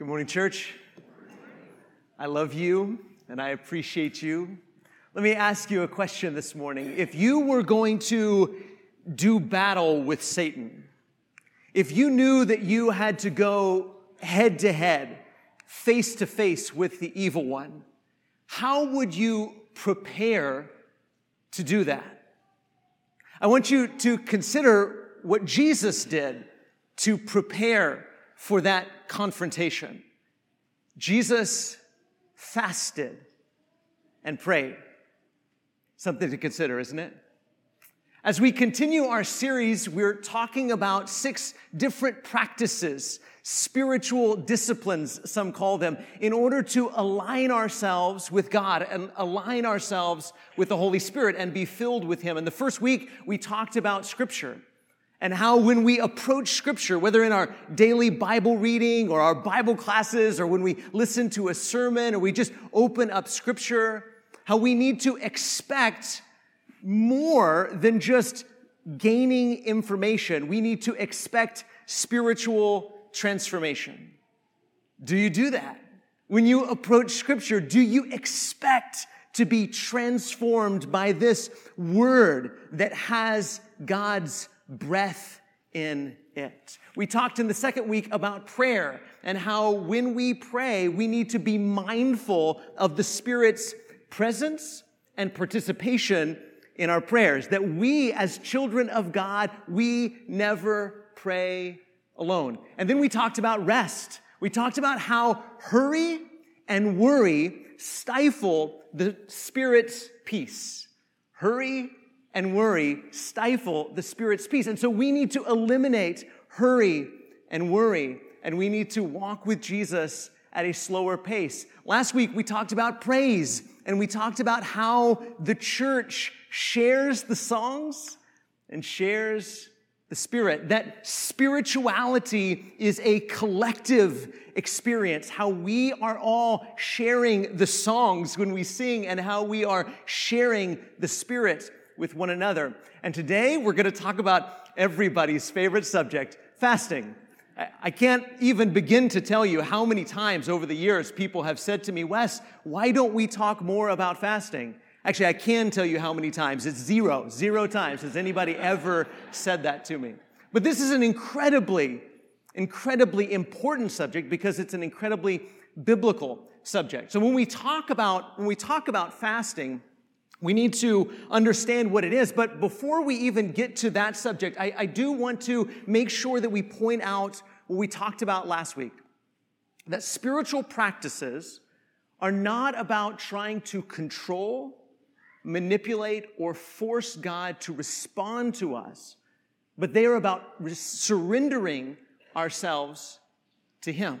Good morning, church. I love you and I appreciate you. Let me ask you a question this morning. If you were going to do battle with Satan, if you knew that you had to go head to head, face to face with the evil one, how would you prepare to do that? I want you to consider what Jesus did to prepare for that confrontation. Jesus fasted and prayed. Something to consider, isn't it? As we continue our series, we're talking about six different practices, spiritual disciplines, some call them, in order to align ourselves with God and align ourselves with the Holy Spirit and be filled with Him. And the first week, we talked about Scripture and how when we approach scripture, whether in our daily Bible reading or our Bible classes or when we listen to a sermon or we just open up scripture, how we need to expect more than just gaining information. We need to expect spiritual transformation. Do you do that? When you approach scripture, do you expect to be transformed by this word that has God's breath in it. We talked in the second week about prayer and how when we pray, we need to be mindful of the Spirit's presence and participation in our prayers. That we, as children of God, we never pray alone. And then we talked about rest. We talked about how hurry and worry stifle the Spirit's peace. Hurry and worry stifle the Spirit's peace. And so we need to eliminate hurry and worry, and we need to walk with Jesus at a slower pace. Last week, we talked about praise, and we talked about how the church shares the songs and shares the Spirit. That spirituality is a collective experience, how we are all sharing the songs when we sing and how we are sharing the Spirit with one another. And today we're going to talk about everybody's favorite subject, fasting. I can't even begin to tell you how many times over the years people have said to me, Wes, why don't we talk more about fasting? Actually, I can tell you how many times. It's zero, zero times has anybody ever said that to me. But this is an incredibly, incredibly important subject because it's an incredibly biblical subject. So when we talk about, when we talk about fasting, we need to understand what it is. But before we even get to that subject, I, I, do want to make sure that we point out what we talked about last week that spiritual practices are not about trying to control, manipulate, or force God to respond to us, but they are about surrendering ourselves to Him.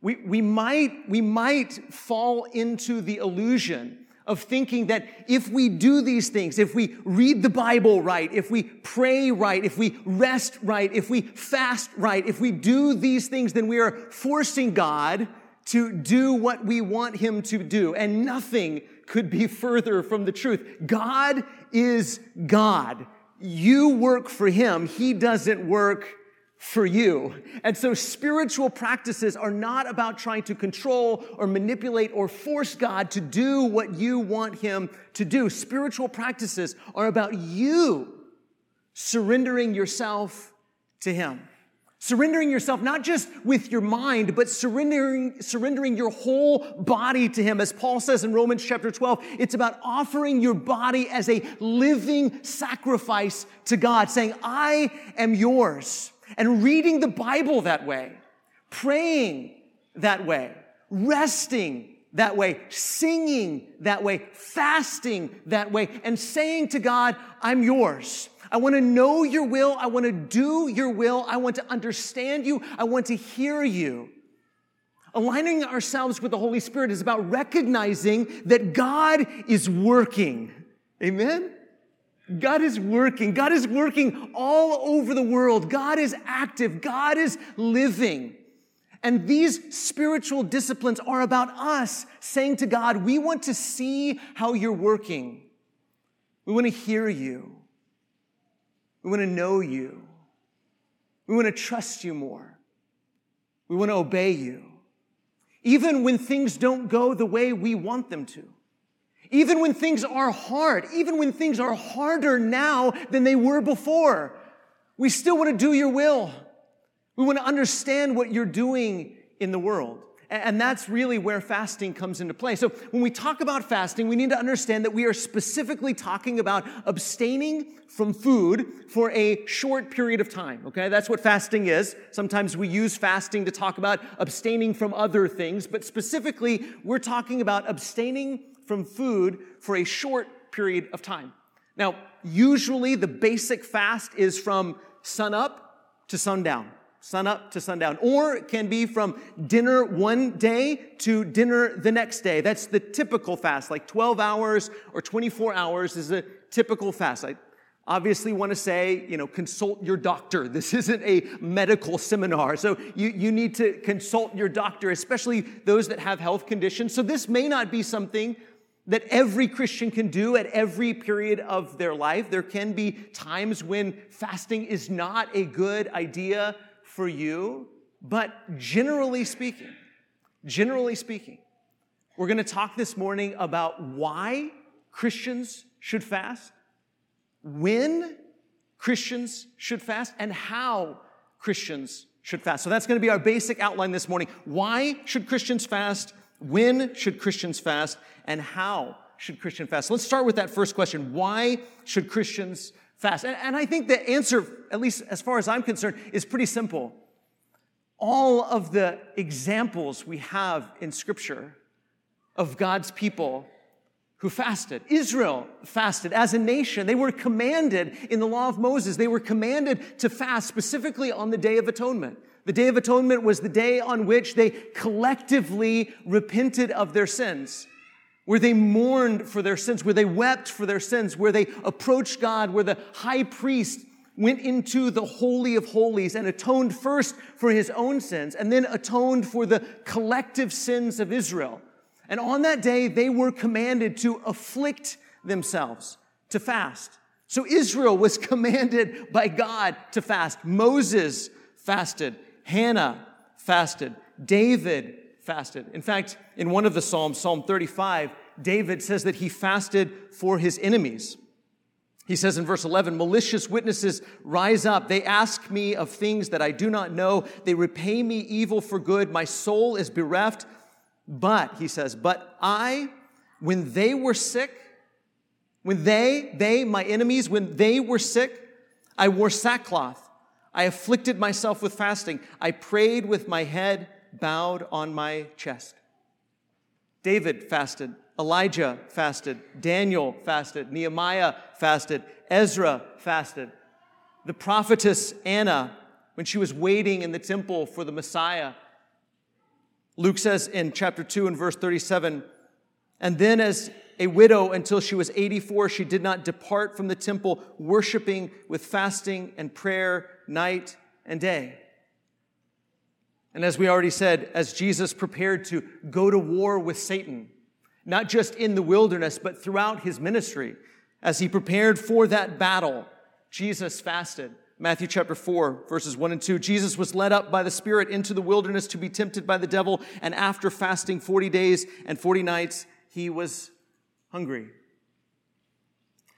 We, we, might, we might fall into the illusion of thinking that if we do these things, if we read the Bible right, if we pray right, if we rest right, if we fast right, if we do these things, then we are forcing God to do what we want Him to do. And nothing could be further from the truth. God is God. You work for Him, He doesn't work for you. And so spiritual practices are not about trying to control or manipulate or force God to do what you want Him to do. Spiritual practices are about you surrendering yourself to Him. Surrendering yourself, not just with your mind, but surrendering, surrendering your whole body to Him. As Paul says in Romans chapter 12, it's about offering your body as a living sacrifice to God, saying, I am yours and reading the Bible that way, praying that way, resting that way, singing that way, fasting that way, and saying to God, I'm yours. I want to know your will. I want to do your will. I want to understand you. I want to hear you. Aligning ourselves with the Holy Spirit is about recognizing that God is working. Amen? God is working. God is working all over the world. God is active. God is living. And these spiritual disciplines are about us saying to God, we want to see how you're working. We want to hear you. We want to know you. We want to trust you more. We want to obey you. even when things don't go the way we want them to. Even when things are hard, even when things are harder now than they were before, we still want to do your will. We want to understand what you're doing in the world. And that's really where fasting comes into play. So when we talk about fasting, we need to understand that we are specifically talking about abstaining from food for a short period of time. Okay. That's what fasting is. Sometimes we use fasting to talk about abstaining from other things, but specifically, we're talking about abstaining from food for a short period of time. Now, usually the basic fast is from sun up to sundown sun up to sundown, or it can be from dinner one day to dinner the next day. That's the typical fast, like 12 hours or 24 hours is a typical fast. I obviously want to say, you know, consult your doctor. This isn't a medical seminar. So you, you need to consult your doctor, especially those that have health conditions. So this may not be something that every Christian can do at every period of their life. There can be times when fasting is not a good idea for you, but generally speaking, generally speaking, we're going to talk this morning about why Christians should fast, when Christians should fast, and how Christians should fast. So that's going to be our basic outline this morning. Why should Christians fast? When should Christians fast? And how should Christians fast? let's start with that first question. Why should Christians fast? And, and I think the answer, at least as far as I'm concerned, is pretty simple. All of the examples we have in Scripture of God's people who fasted. Israel fasted as a nation. They were commanded in the law of Moses, they were commanded to fast specifically on the Day of Atonement. The Day of Atonement was the day on which they collectively repented of their sins where they mourned for their sins, where they wept for their sins, where they approached God, where the high priest went into the Holy of Holies and atoned first for his own sins and then atoned for the collective sins of Israel. And on that day, they were commanded to afflict themselves, to fast. So Israel was commanded by God to fast. Moses fasted. Hannah fasted. David fasted. In fact, in one of the Psalms, Psalm 35, David says that he fasted for his enemies. He says in verse 11, malicious witnesses rise up. They ask me of things that I do not know. They repay me evil for good. My soul is bereft. But, he says, but I, when they were sick, when they, they, my enemies, when they were sick, I wore sackcloth. I afflicted myself with fasting. I prayed with my head bowed on my chest. David fasted. Elijah fasted. Daniel fasted. Nehemiah fasted. Ezra fasted. The prophetess Anna, when she was waiting in the temple for the Messiah, Luke says in chapter 2 and verse 37 And then, as a widow until she was 84, she did not depart from the temple, worshiping with fasting and prayer night and day. And as we already said, as Jesus prepared to go to war with Satan, not just in the wilderness, but throughout his ministry, as he prepared for that battle, Jesus fasted. Matthew chapter 4, verses 1 and 2. Jesus was led up by the Spirit into the wilderness to be tempted by the devil, and after fasting 40 days and 40 nights, he was hungry.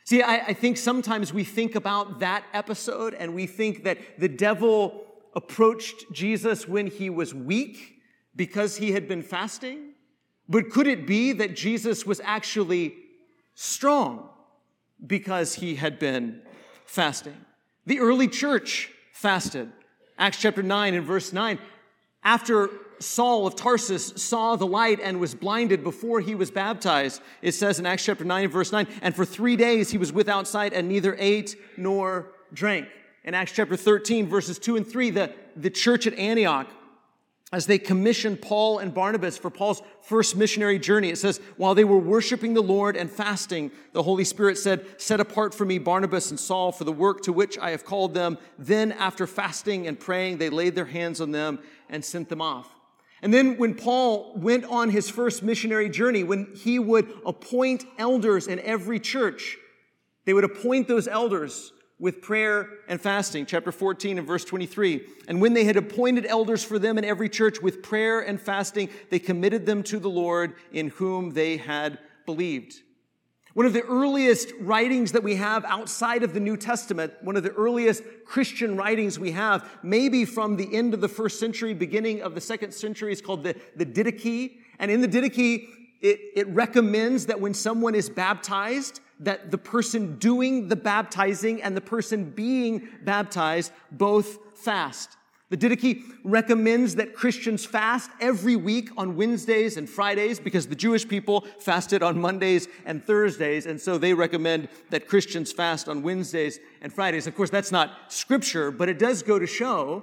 See, I, I think sometimes we think about that episode and we think that the devil approached Jesus when he was weak because he had been fasting? But could it be that Jesus was actually strong because he had been fasting? The early church fasted. Acts chapter 9 and verse 9. After Saul of Tarsus saw the light and was blinded before he was baptized, it says in Acts chapter 9 verse 9, and for three days he was without sight and neither ate nor drank in Acts chapter 13, verses 2 and 3, the, the church at Antioch, as they commissioned Paul and Barnabas for Paul's first missionary journey, it says, while they were worshiping the Lord and fasting, the Holy Spirit said, Set apart for me Barnabas and Saul for the work to which I have called them. Then, after fasting and praying, they laid their hands on them and sent them off. And then, when Paul went on his first missionary journey, when he would appoint elders in every church, they would appoint those elders with prayer and fasting. Chapter 14 and verse 23. And when they had appointed elders for them in every church with prayer and fasting, they committed them to the Lord in whom they had believed. One of the earliest writings that we have outside of the New Testament, one of the earliest Christian writings we have, maybe from the end of the first century, beginning of the second century, is called the, the Didache. And in the Didache, it, it recommends that when someone is baptized, that the person doing the baptizing and the person being baptized both fast. The Didache recommends that Christians fast every week on Wednesdays and Fridays because the Jewish people fasted on Mondays and Thursdays, and so they recommend that Christians fast on Wednesdays and Fridays. Of course, that's not scripture, but it does go to show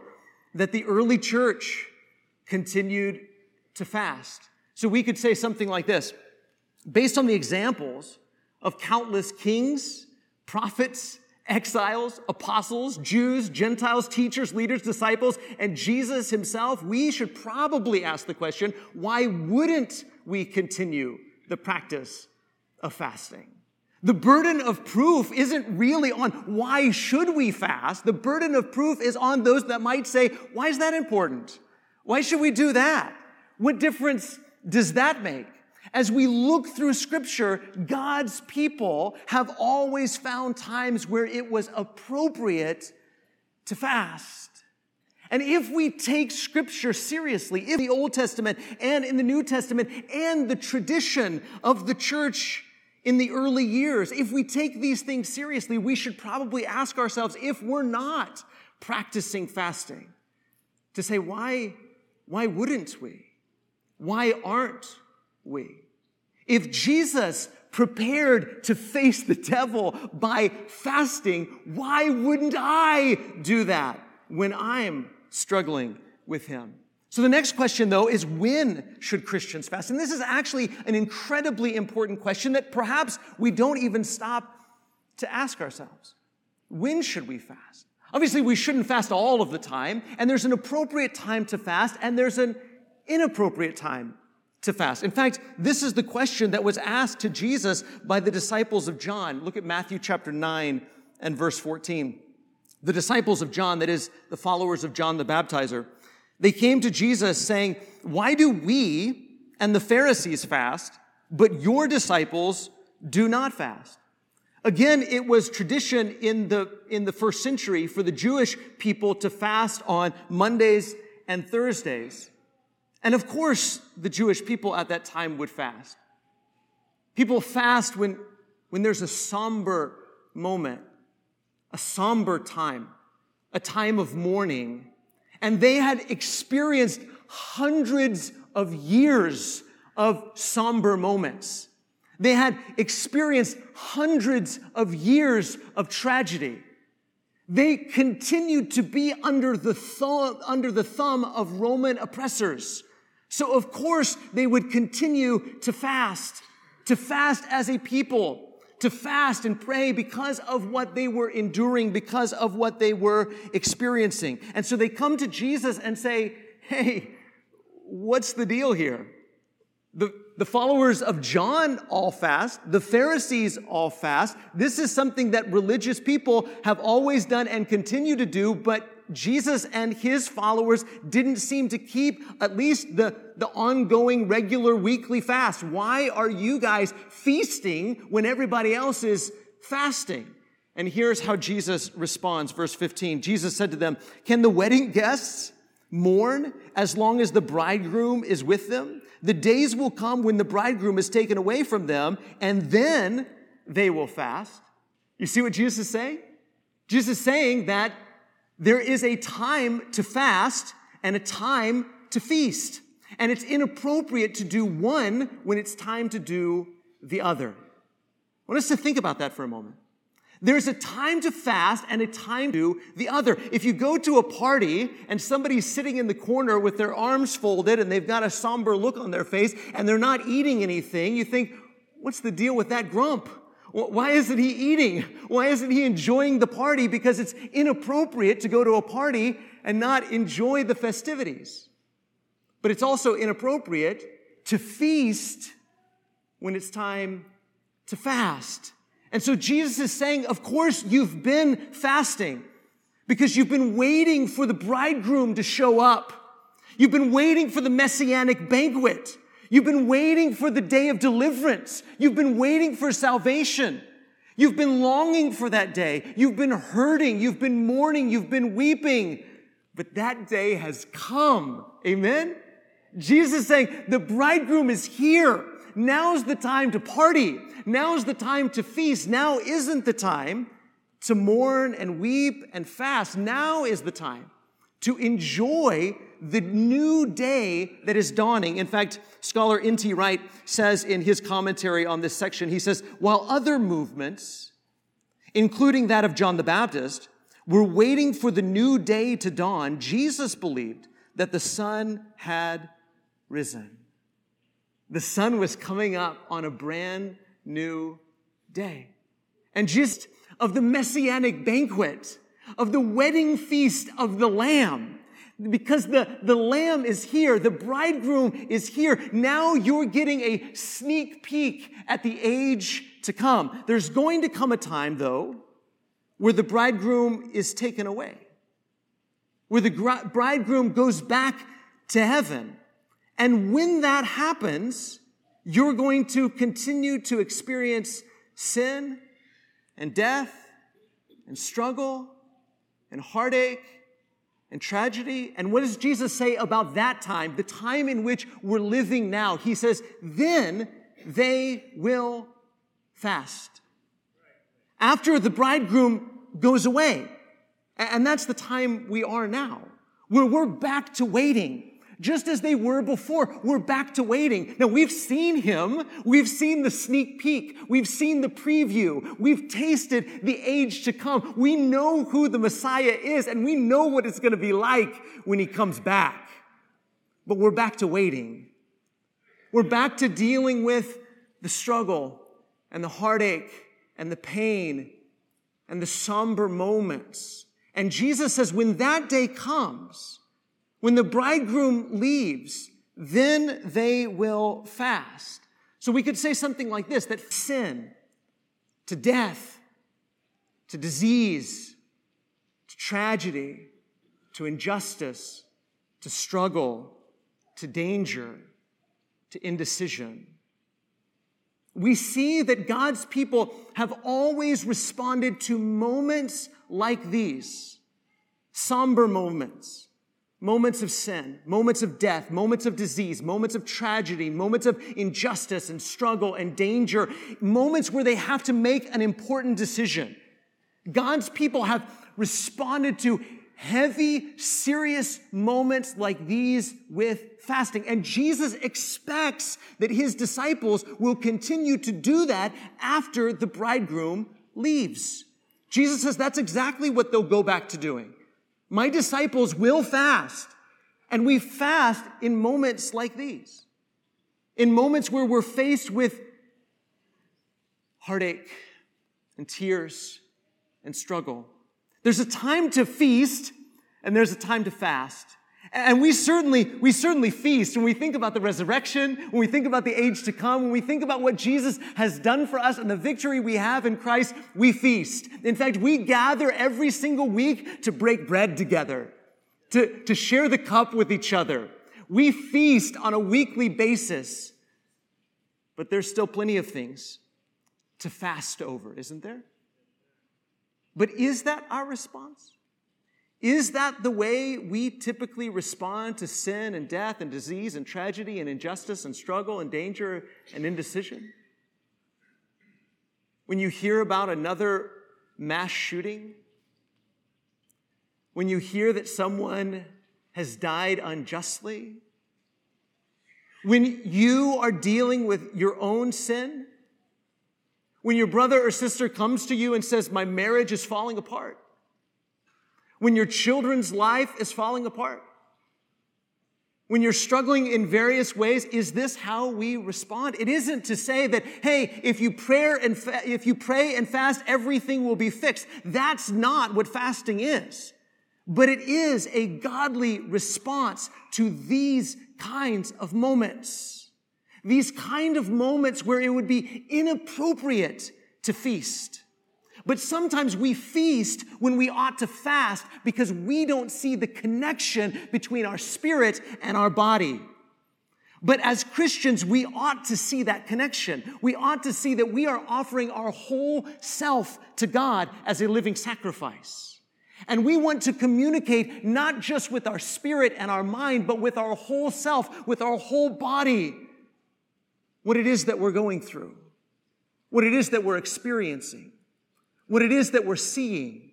that the early church continued to fast. So we could say something like this based on the examples of countless kings, prophets, exiles, apostles, Jews, Gentiles, teachers, leaders, disciples, and Jesus himself, we should probably ask the question why wouldn't we continue the practice of fasting? The burden of proof isn't really on why should we fast. The burden of proof is on those that might say, why is that important? Why should we do that? What difference does that make? As we look through scripture, God's people have always found times where it was appropriate to fast. And if we take scripture seriously, in the Old Testament and in the New Testament and the tradition of the church in the early years, if we take these things seriously, we should probably ask ourselves if we're not practicing fasting to say, why, why wouldn't we? Why aren't we? If Jesus prepared to face the devil by fasting, why wouldn't I do that when I'm struggling with him? So the next question though is when should Christians fast? And this is actually an incredibly important question that perhaps we don't even stop to ask ourselves. When should we fast? Obviously, we shouldn't fast all of the time, and there's an appropriate time to fast, and there's an inappropriate time to fast. In fact, this is the question that was asked to Jesus by the disciples of John. Look at Matthew chapter 9 and verse 14. The disciples of John, that is, the followers of John the Baptizer, they came to Jesus saying, Why do we and the Pharisees fast, but your disciples do not fast? Again, it was tradition in the, in the first century for the Jewish people to fast on Mondays and Thursdays. And of course, the Jewish people at that time would fast. People fast when, when there's a somber moment, a somber time, a time of mourning. And they had experienced hundreds of years of somber moments. They had experienced hundreds of years of tragedy. They continued to be under the, thumb, under the thumb of Roman oppressors. So, of course, they would continue to fast, to fast as a people, to fast and pray because of what they were enduring, because of what they were experiencing. And so they come to Jesus and say, Hey, what's the deal here? The, the followers of John all fast. The Pharisees all fast. This is something that religious people have always done and continue to do, but Jesus and his followers didn't seem to keep at least the, the ongoing regular weekly fast. Why are you guys feasting when everybody else is fasting? And here's how Jesus responds. Verse 15 Jesus said to them, Can the wedding guests mourn as long as the bridegroom is with them? The days will come when the bridegroom is taken away from them, and then they will fast. You see what Jesus is saying? Jesus is saying that there is a time to fast and a time to feast. And it's inappropriate to do one when it's time to do the other. I want us to think about that for a moment. There's a time to fast and a time to do the other. If you go to a party and somebody's sitting in the corner with their arms folded and they've got a somber look on their face and they're not eating anything, you think, what's the deal with that grump? Why isn't he eating? Why isn't he enjoying the party? Because it's inappropriate to go to a party and not enjoy the festivities. But it's also inappropriate to feast when it's time to fast. And so Jesus is saying, of course, you've been fasting because you've been waiting for the bridegroom to show up. You've been waiting for the messianic banquet. You've been waiting for the day of deliverance. You've been waiting for salvation. You've been longing for that day. You've been hurting. You've been mourning. You've been weeping. But that day has come. Amen? Jesus is saying, the bridegroom is here. Now's the time to party. Now's the time to feast. Now isn't the time to mourn and weep and fast. Now is the time to enjoy the new day that is dawning. In fact, scholar N.T. Wright says in his commentary on this section, he says, while other movements, including that of John the Baptist, were waiting for the new day to dawn, Jesus believed that the sun had risen. The sun was coming up on a brand new day. And just of the messianic banquet, of the wedding feast of the Lamb, because the, the lamb is here, the bridegroom is here. Now you're getting a sneak peek at the age to come. There's going to come a time, though, where the bridegroom is taken away, where the bridegroom goes back to heaven. And when that happens, you're going to continue to experience sin and death and struggle and heartache and tragedy. And what does Jesus say about that time, the time in which we're living now? He says, then they will fast. After the bridegroom goes away. And that's the time we are now, where we're back to waiting just as they were before. We're back to waiting. Now we've seen him. We've seen the sneak peek. We've seen the preview. We've tasted the age to come. We know who the Messiah is and we know what it's going to be like when he comes back. But we're back to waiting. We're back to dealing with the struggle and the heartache and the pain and the somber moments. And Jesus says, when that day comes, when the bridegroom leaves, then they will fast. So we could say something like this that sin to death, to disease, to tragedy, to injustice, to struggle, to danger, to indecision. We see that God's people have always responded to moments like these, somber moments moments of sin, moments of death, moments of disease, moments of tragedy, moments of injustice and struggle and danger, moments where they have to make an important decision. God's people have responded to heavy, serious moments like these with fasting. And Jesus expects that his disciples will continue to do that after the bridegroom leaves. Jesus says that's exactly what they'll go back to doing. My disciples will fast. And we fast in moments like these, in moments where we're faced with heartache and tears and struggle. There's a time to feast and there's a time to fast. And we certainly, we certainly feast when we think about the resurrection, when we think about the age to come, when we think about what Jesus has done for us and the victory we have in Christ, we feast. In fact, we gather every single week to break bread together, to, to share the cup with each other. We feast on a weekly basis. But there's still plenty of things to fast over, isn't there? But is that our response? Is that the way we typically respond to sin and death and disease and tragedy and injustice and struggle and danger and indecision? When you hear about another mass shooting, when you hear that someone has died unjustly, when you are dealing with your own sin, when your brother or sister comes to you and says, My marriage is falling apart, when your children's life is falling apart? When you're struggling in various ways, is this how we respond? It isn't to say that, hey, if you pray and fa- if you pray and fast, everything will be fixed. That's not what fasting is. But it is a godly response to these kinds of moments. These kind of moments where it would be inappropriate to feast. But sometimes we feast when we ought to fast because we don't see the connection between our spirit and our body. But as Christians, we ought to see that connection. We ought to see that we are offering our whole self to God as a living sacrifice. And we want to communicate not just with our spirit and our mind, but with our whole self, with our whole body, what it is that we're going through, what it is that we're experiencing what it is that we're seeing.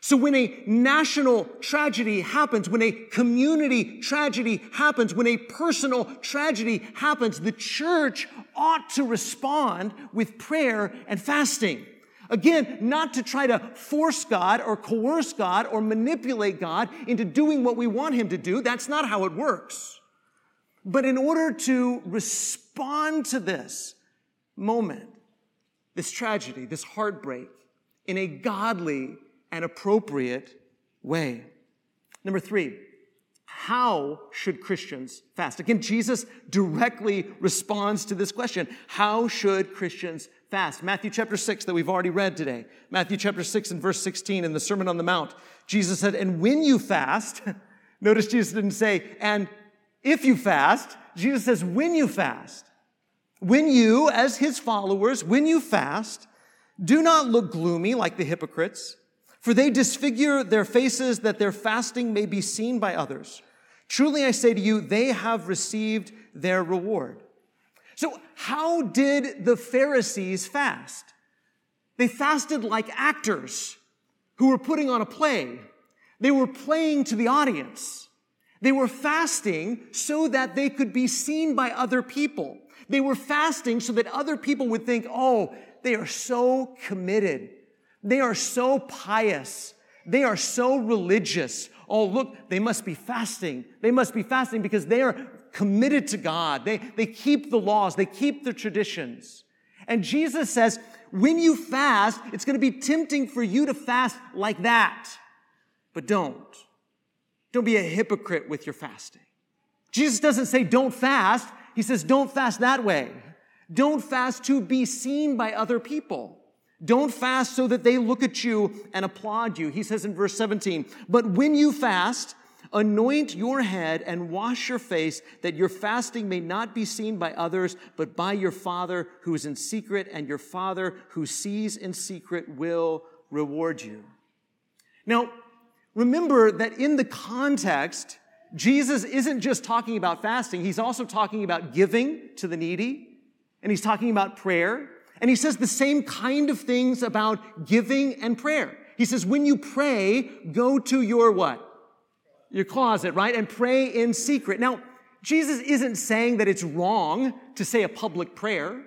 So when a national tragedy happens, when a community tragedy happens, when a personal tragedy happens, the church ought to respond with prayer and fasting. Again, not to try to force God or coerce God or manipulate God into doing what we want Him to do. That's not how it works. But in order to respond to this moment, this tragedy, this heartbreak, in a godly and appropriate way. Number three, how should Christians fast? Again, Jesus directly responds to this question. How should Christians fast? Matthew chapter 6 that we've already read today. Matthew chapter 6 and verse 16 in the Sermon on the Mount. Jesus said, and when you fast, notice Jesus didn't say, and if you fast, Jesus says, when you fast. When you, as his followers, when you fast, do not look gloomy like the hypocrites, for they disfigure their faces that their fasting may be seen by others. Truly I say to you, they have received their reward. So, how did the Pharisees fast? They fasted like actors who were putting on a play. They were playing to the audience. They were fasting so that they could be seen by other people. They were fasting so that other people would think, oh, they are so committed. They are so pious. They are so religious. Oh, look, they must be fasting. They must be fasting because they are committed to God. They, they keep the laws, they keep the traditions. And Jesus says, when you fast, it's going to be tempting for you to fast like that. But don't. Don't be a hypocrite with your fasting. Jesus doesn't say don't fast. He says don't fast that way. Don't fast to be seen by other people. Don't fast so that they look at you and applaud you. He says in verse 17, but when you fast, anoint your head and wash your face that your fasting may not be seen by others, but by your Father who is in secret, and your Father who sees in secret will reward you. Now, remember that in the context, Jesus isn't just talking about fasting, he's also talking about giving to the needy and he's talking about prayer. And he says the same kind of things about giving and prayer. He says, when you pray, go to your what? Your closet, right? And pray in secret. Now, Jesus isn't saying that it's wrong to say a public prayer.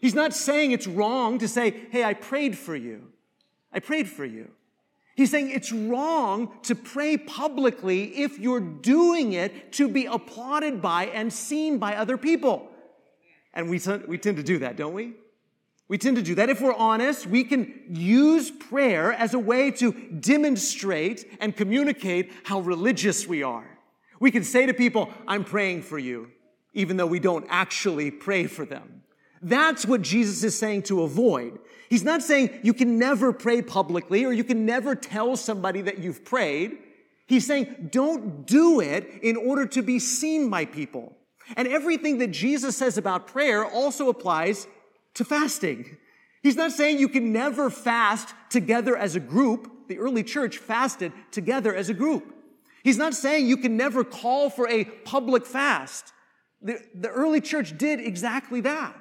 He's not saying it's wrong to say, hey, I prayed for you. I prayed for you. He's saying it's wrong to pray publicly if you're doing it to be applauded by and seen by other people. And we, we tend to do that, don't we? We tend to do that. If we're honest, we can use prayer as a way to demonstrate and communicate how religious we are. We can say to people, I'm praying for you, even though we don't actually pray for them. That's what Jesus is saying to avoid. He's not saying you can never pray publicly or you can never tell somebody that you've prayed. He's saying don't do it in order to be seen by people. And everything that Jesus says about prayer also applies to fasting. He's not saying you can never fast together as a group. The early church fasted together as a group. He's not saying you can never call for a public fast. The, the early church did exactly that.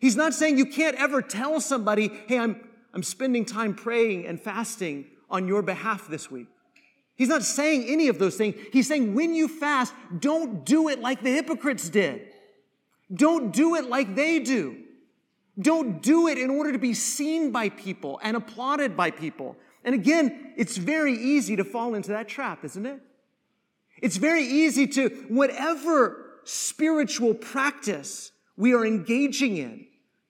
He's not saying you can't ever tell somebody, hey, I'm, I'm spending time praying and fasting on your behalf this week. He's not saying any of those things. He's saying when you fast, don't do it like the hypocrites did. Don't do it like they do. Don't do it in order to be seen by people and applauded by people. And again, it's very easy to fall into that trap, isn't it? It's very easy to, whatever spiritual practice we are engaging in,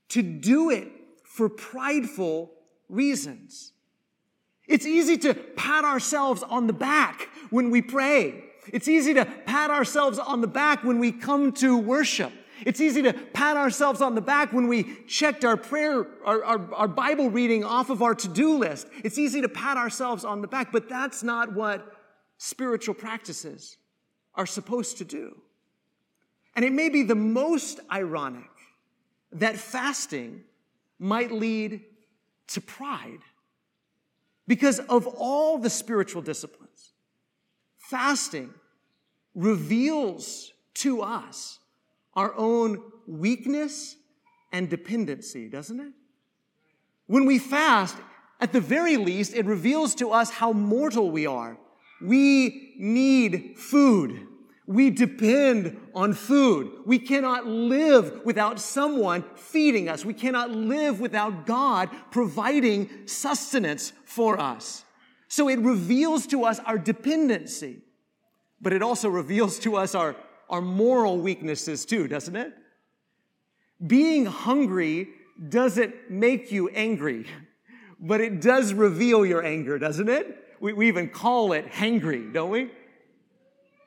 to do it for prideful reasons. It's easy to pat ourselves on the back when we pray. It's easy to pat ourselves on the back when we come to worship. It's easy to pat ourselves on the back when we checked our prayer, our, our, our Bible reading off of our to do list. It's easy to pat ourselves on the back, but that's not what spiritual practices are supposed to do. And it may be the most ironic that fasting might lead to pride. Because of all the spiritual disciplines, fasting reveals to us our own weakness and dependency, doesn't it? When we fast, at the very least, it reveals to us how mortal we are. We need food. We depend on food. We cannot live without someone feeding us. We cannot live without God providing sustenance for us. So it reveals to us our dependency, but it also reveals to us our, our moral weaknesses too, doesn't it? Being hungry doesn't make you angry, but it does reveal your anger, doesn't it? We, we even call it hangry, don't we?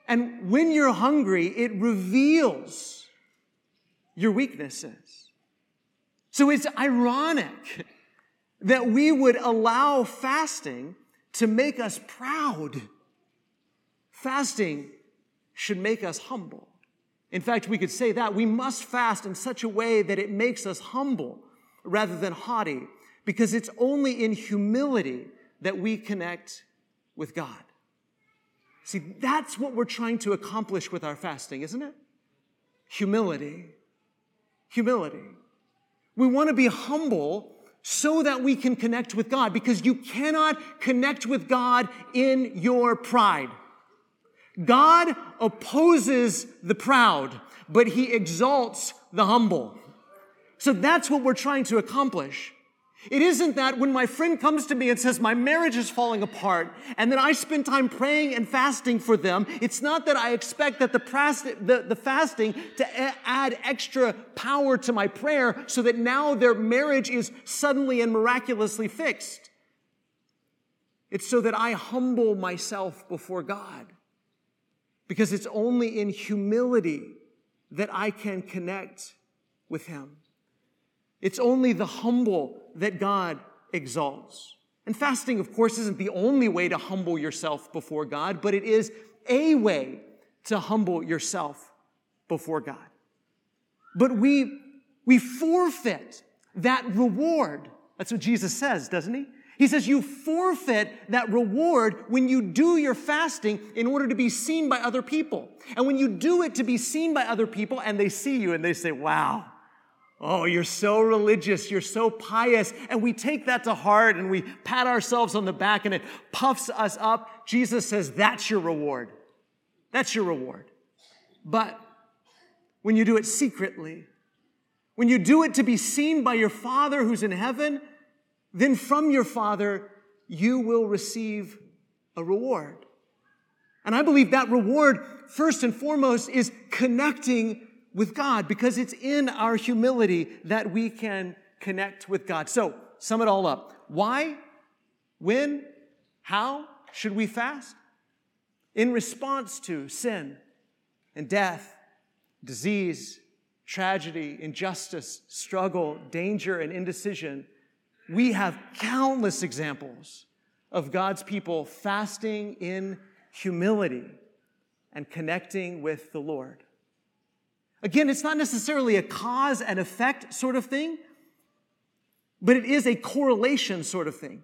And when you're hungry, it reveals your weaknesses. So it's ironic that we would allow fasting to make us proud. Fasting should make us humble. In fact, we could say that we must fast in such a way that it makes us humble rather than haughty, because it's only in humility that we connect with God. See, that's what we're trying to accomplish with our fasting, isn't it? Humility. Humility. We want to be humble so that we can connect with God because you cannot connect with God in your pride. God opposes the proud, but he exalts the humble. So that's what we're trying to accomplish. It isn't that when my friend comes to me and says, My marriage is falling apart, and then I spend time praying and fasting for them. It's not that I expect that the, pras- the, the fasting to a- add extra power to my prayer so that now their marriage is suddenly and miraculously fixed. It's so that I humble myself before God. Because it's only in humility that I can connect with Him. It's only the humble that God exalts. And fasting, of course, isn't the only way to humble yourself before God, but it is a way to humble yourself before God. But we, we forfeit that reward. That's what Jesus says, doesn't he? He says you forfeit that reward when you do your fasting in order to be seen by other people. And when you do it to be seen by other people and they see you and they say, wow, Oh, you're so religious, you're so pious. And we take that to heart and we pat ourselves on the back and it puffs us up. Jesus says, That's your reward. That's your reward. But when you do it secretly, when you do it to be seen by your Father who's in heaven, then from your Father you will receive a reward. And I believe that reward, first and foremost, is connecting with God because it's in our humility that we can connect with God. So, sum it all up. Why, when, how should we fast? In response to sin and death, disease, tragedy, injustice, struggle, danger, and indecision, we have countless examples of God's people fasting in humility and connecting with the Lord. Again, it's not necessarily a cause and effect sort of thing, but it is a correlation sort of thing.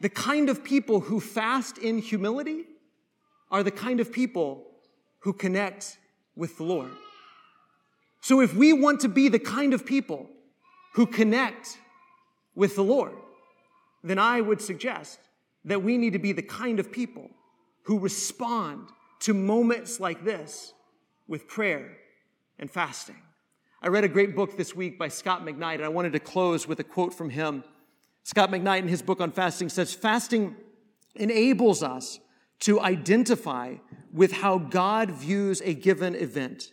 The kind of people who fast in humility are the kind of people who connect with the Lord. So if we want to be the kind of people who connect with the Lord, then I would suggest that we need to be the kind of people who respond to moments like this with prayer and fasting. I read a great book this week by Scot McKnight, and I wanted to close with a quote from him. Scot McKnight, in his book on fasting, says Fasting enables us to identify with how God views a given event.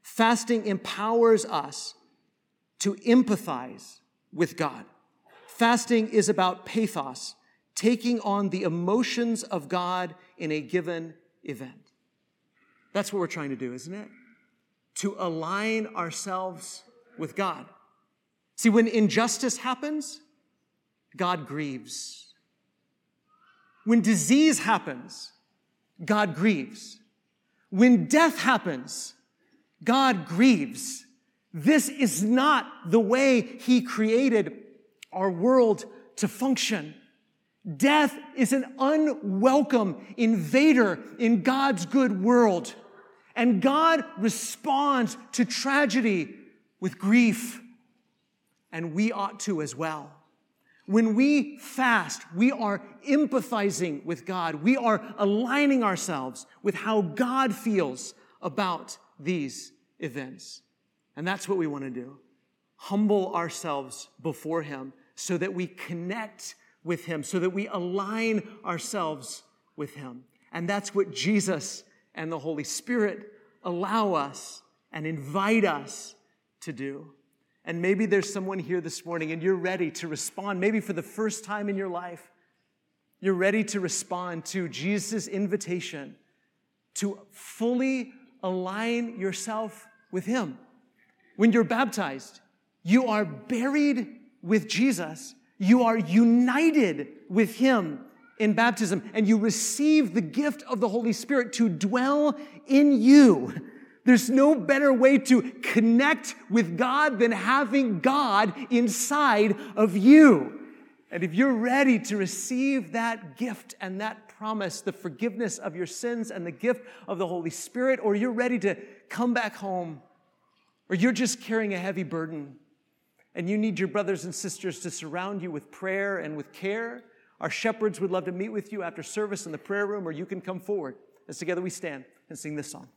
Fasting empowers us to empathize with God. Fasting is about pathos, taking on the emotions of God in a given event. That's what we're trying to do, isn't it? To align ourselves with God. See, when injustice happens, God grieves. When disease happens, God grieves. When death happens, God grieves. This is not the way He created our world to function. Death is an unwelcome invader in God's good world. And God responds to tragedy with grief. And we ought to as well. When we fast, we are empathizing with God. We are aligning ourselves with how God feels about these events. And that's what we want to do. Humble ourselves before Him so that we connect with Him, so that we align ourselves with Him. And that's what Jesus and the Holy Spirit allow us and invite us to do. And maybe there's someone here this morning and you're ready to respond, maybe for the first time in your life. You're ready to respond to Jesus' invitation to fully align yourself with Him. When you're baptized, you are buried with Jesus, you are united with Him in baptism, and you receive the gift of the Holy Spirit to dwell in you. There's no better way to connect with God than having God inside of you. And if you're ready to receive that gift and that promise, the forgiveness of your sins and the gift of the Holy Spirit, or you're ready to come back home, or you're just carrying a heavy burden and you need your brothers and sisters to surround you with prayer and with care, our shepherds would love to meet with you after service in the prayer room, or you can come forward as together we stand and sing this song.